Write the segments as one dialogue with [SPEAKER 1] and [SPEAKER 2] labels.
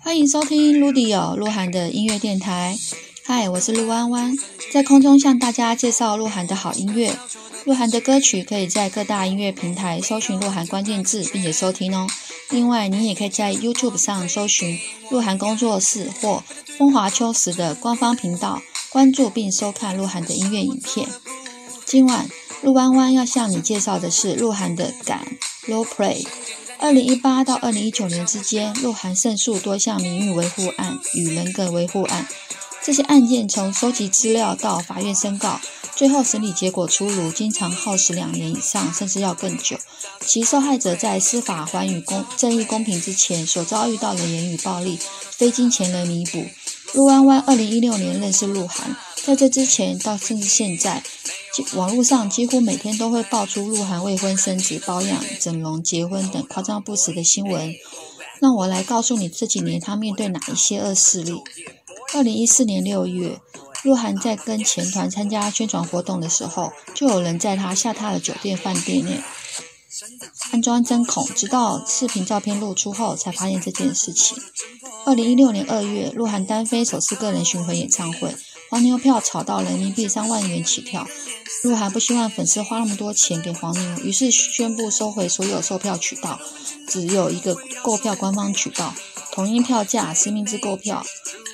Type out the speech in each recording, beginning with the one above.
[SPEAKER 1] 欢迎收听 Ludio 鹿晗的音乐电台。嗨，我是陆弯弯，在空中向大家介绍鹿晗的好音乐。鹿晗的歌曲可以在各大音乐平台搜寻鹿晗关键字，并且收听哦。另外，你也可以在 YouTube 上搜寻鹿晗工作室或风华秋实的官方频道，关注并收看鹿晗的音乐影片。今晚，陆弯弯要向你介绍的是鹿晗的《感 Low Play》。二零一八到二零一九年之间，鹿晗胜诉多项名誉维护案与人格维护案。这些案件从收集资料到法院申告，最后审理结果出炉，经常耗时两年以上，甚至要更久。其受害者在司法还与公正义公平之前，所遭遇到的言语暴力，非金钱能弥补。陆弯弯二零一六年认识鹿晗，在这之前到甚至现在。网络上几乎每天都会爆出鹿晗未婚生子、包养、整容、结婚等夸张不实的新闻。让我来告诉你这几年他面对哪一些恶势力。二零一四年六月，鹿晗在跟前团参加宣传活动的时候，就有人在他下榻的酒店饭店内安装针孔，直到视频照片露出后才发现这件事情。二零一六年二月，鹿晗单飞首次个人巡回演唱会，黄牛票炒到人民币三万元起跳。鹿晗不希望粉丝花那么多钱给黄牛，于是宣布收回所有售票渠道，只有一个购票官方渠道，统一票价，实名制购票，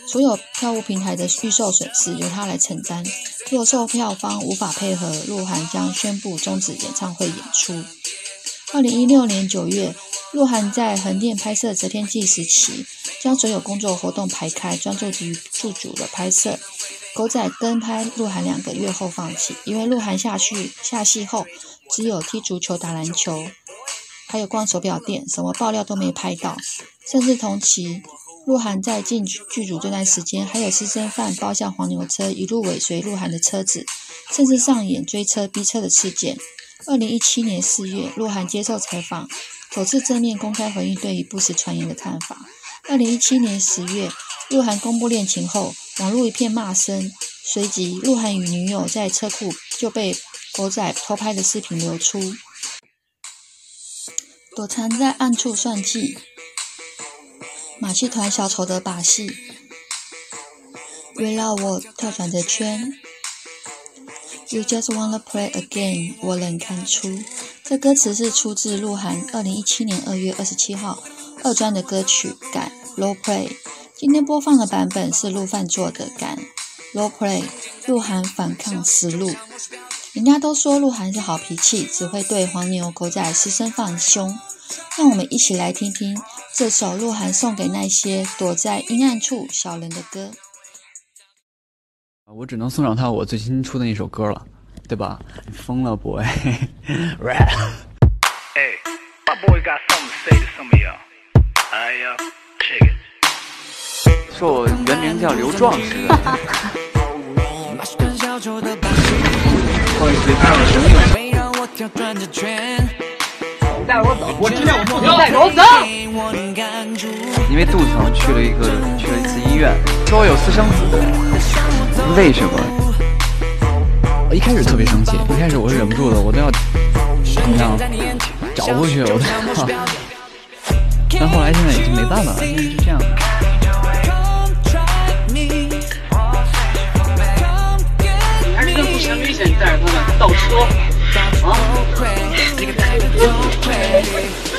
[SPEAKER 1] 所有票务平台的预售损失由他来承担。若售票方无法配合，鹿晗将宣布终止演唱会演出。二零一六年九月，鹿晗在横店拍摄《择天记》时期，将所有工作活动排开，专注于驻组的拍摄。狗仔跟拍鹿晗两个月后放弃，因为鹿晗下去下戏后只有踢足球、打篮球，还有逛手表店，什么爆料都没拍到。甚至同期，鹿晗在进剧组这段时间，还有私生饭包下黄牛车，一路尾随鹿晗的车子，甚至上演追车逼车的事件。二零一七年四月，鹿晗接受采访，首次正面公开回应对于不实传言的看法。二零一七年十月，鹿晗公布恋情后。网络一片骂声，随即鹿晗与女友在车库就被狗仔偷拍的视频流出，躲藏在暗处算计马戏团小丑的把戏，围绕我跳转着圈。You just wanna play again，我能看出，这歌词是出自鹿晗二零一七年二月二十七号二专的歌曲《改 Low Play》。今天播放的版本是鹿饭做的《感 Low Play》，鹿晗反抗实录。人家都说鹿晗是好脾气，只会对黄牛狗仔失声放凶。让我们一起来听听这首鹿晗送给那些躲在阴暗处小人的歌。
[SPEAKER 2] 我只能送上他我最新出的那首歌了，对吧？你疯了，boy！说我原名叫刘壮士。
[SPEAKER 3] 带 我走！我知道我不行，带着我走。
[SPEAKER 2] 因为肚子疼，去了一个去了一次医院，说我有私生子。为什么？我一开始特别生气，一开始我是忍不住的，我都要怎么样找过去，我都要。但后来现在已经没办法了，现在就这样。
[SPEAKER 3] 带着他们倒车啊！你个呆子！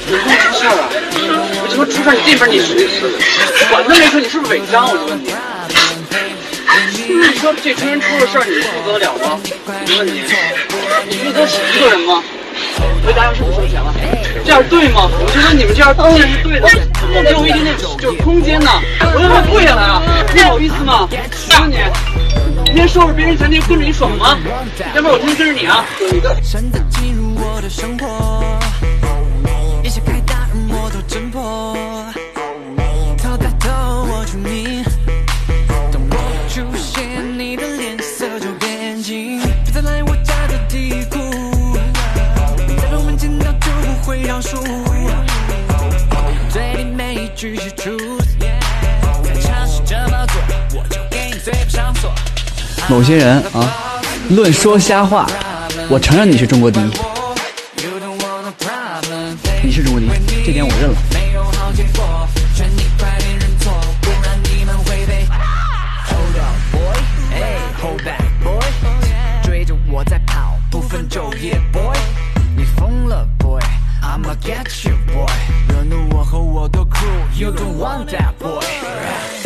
[SPEAKER 3] 你出事儿了？为什么出事儿？你这边你管他没说，你是不是违章？我就问你。你说这车人出了事儿，你负责得了吗？我问你，你负责死一个人吗？回答是不收钱了？这样对吗？我觉得你们这样既然是对的，不给我一点点就是空间呢，我让他跪下来啊！你好意思吗？我问你。今天收拾别人钱，就跟着你爽吗？要不然我天天跟着你啊！你的。
[SPEAKER 2] 某些人啊，论说瞎话，我承认你是中国第一，你是中国第一，这点我认了。
[SPEAKER 4] 要结果，劝你快点认错，不然你们会被。Hold up boy，get you boy，惹怒我和我的 crew，You don't want that boy。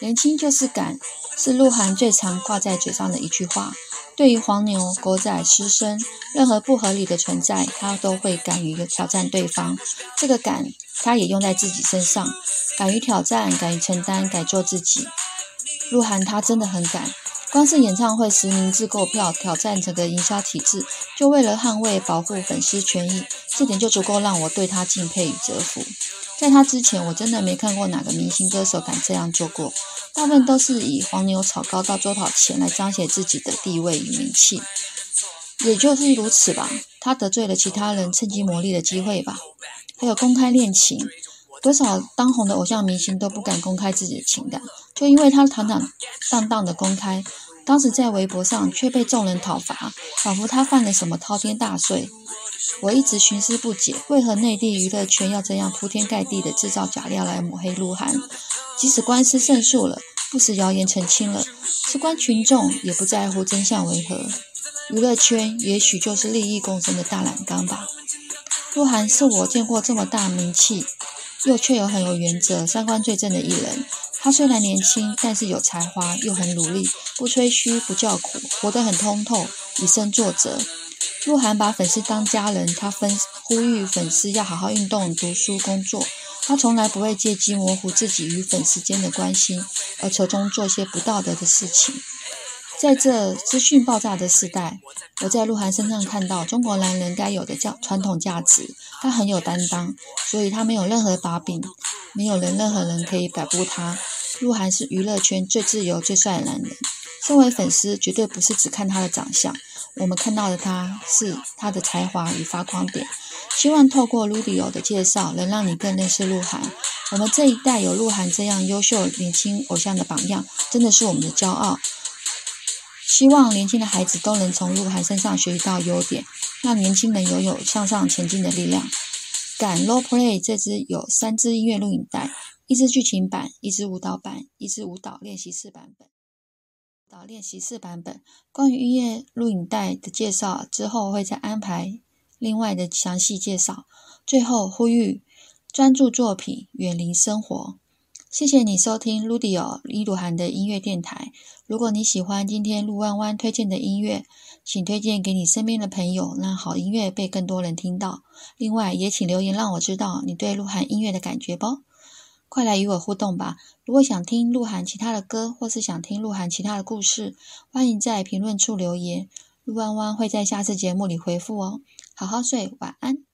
[SPEAKER 1] 年轻就是敢，是鹿晗最常挂在嘴上的一句话。对于黄牛、狗仔、师生，任何不合理的存在，他都会敢于挑战对方。这个敢，他也用在自己身上，敢于挑战，敢于承担，敢做自己。鹿晗他真的很敢，光是演唱会实名制购票，挑战整个营销体制，就为了捍卫、保护粉丝权益，这点就足够让我对他敬佩与折服。在他之前，我真的没看过哪个明星歌手敢这样做过。大部分都是以黄牛炒高到多少钱来彰显自己的地位与名气，也就是如此吧。他得罪了其他人趁机牟利的机会吧。还有公开恋情，多少当红的偶像明星都不敢公开自己的情感，就因为他坦坦荡荡的公开，当时在微博上却被众人讨伐，仿佛他犯了什么滔天大罪。我一直寻思不解，为何内地娱乐圈要这样铺天盖地的制造假料来抹黑鹿晗？即使官司胜诉了，不实谣言澄清了，事关群众也不在乎真相为何。娱乐圈也许就是利益共生的大染缸吧。鹿晗是我见过这么大名气，又却又很有原则、三观最正的艺人。他虽然年轻，但是有才华，又很努力，不吹嘘，不叫苦，活得很通透，以身作则。鹿晗把粉丝当家人，他分呼吁粉丝要好好运动、读书、工作。他从来不会借机模糊自己与粉丝间的关系，而从中做些不道德的事情。在这资讯爆炸的时代，我在鹿晗身上看到中国男人该有的价传统价值。他很有担当，所以他没有任何把柄，没有人任何人可以摆布他。鹿晗是娱乐圈最自由、最帅的男人。身为粉丝，绝对不是只看他的长相，我们看到的他是他的才华与发光点。希望透过 Rudio 的介绍，能让你更认识鹿晗。我们这一代有鹿晗这样优秀年轻偶像的榜样，真的是我们的骄傲。希望年轻的孩子都能从鹿晗身上学习到优点，让年轻人拥有向上前进的力量。《敢 Low Play》这支有三支音乐录影带，一支剧情版，一支舞蹈版，一支舞蹈练习室版本。舞蹈练习室版本关于音乐录影带的介绍之后会再安排。另外的详细介绍，最后呼吁专注作品，远离生活。谢谢你收听 Ludio 伊鲁涵的音乐电台。如果你喜欢今天陆弯弯推荐的音乐，请推荐给你身边的朋友，让好音乐被更多人听到。另外，也请留言让我知道你对鹿晗音乐的感觉吧。快来与我互动吧！如果想听鹿晗其他的歌，或是想听鹿晗其他的故事，欢迎在评论处留言。陆弯弯会在下次节目里回复哦。好好睡，晚安。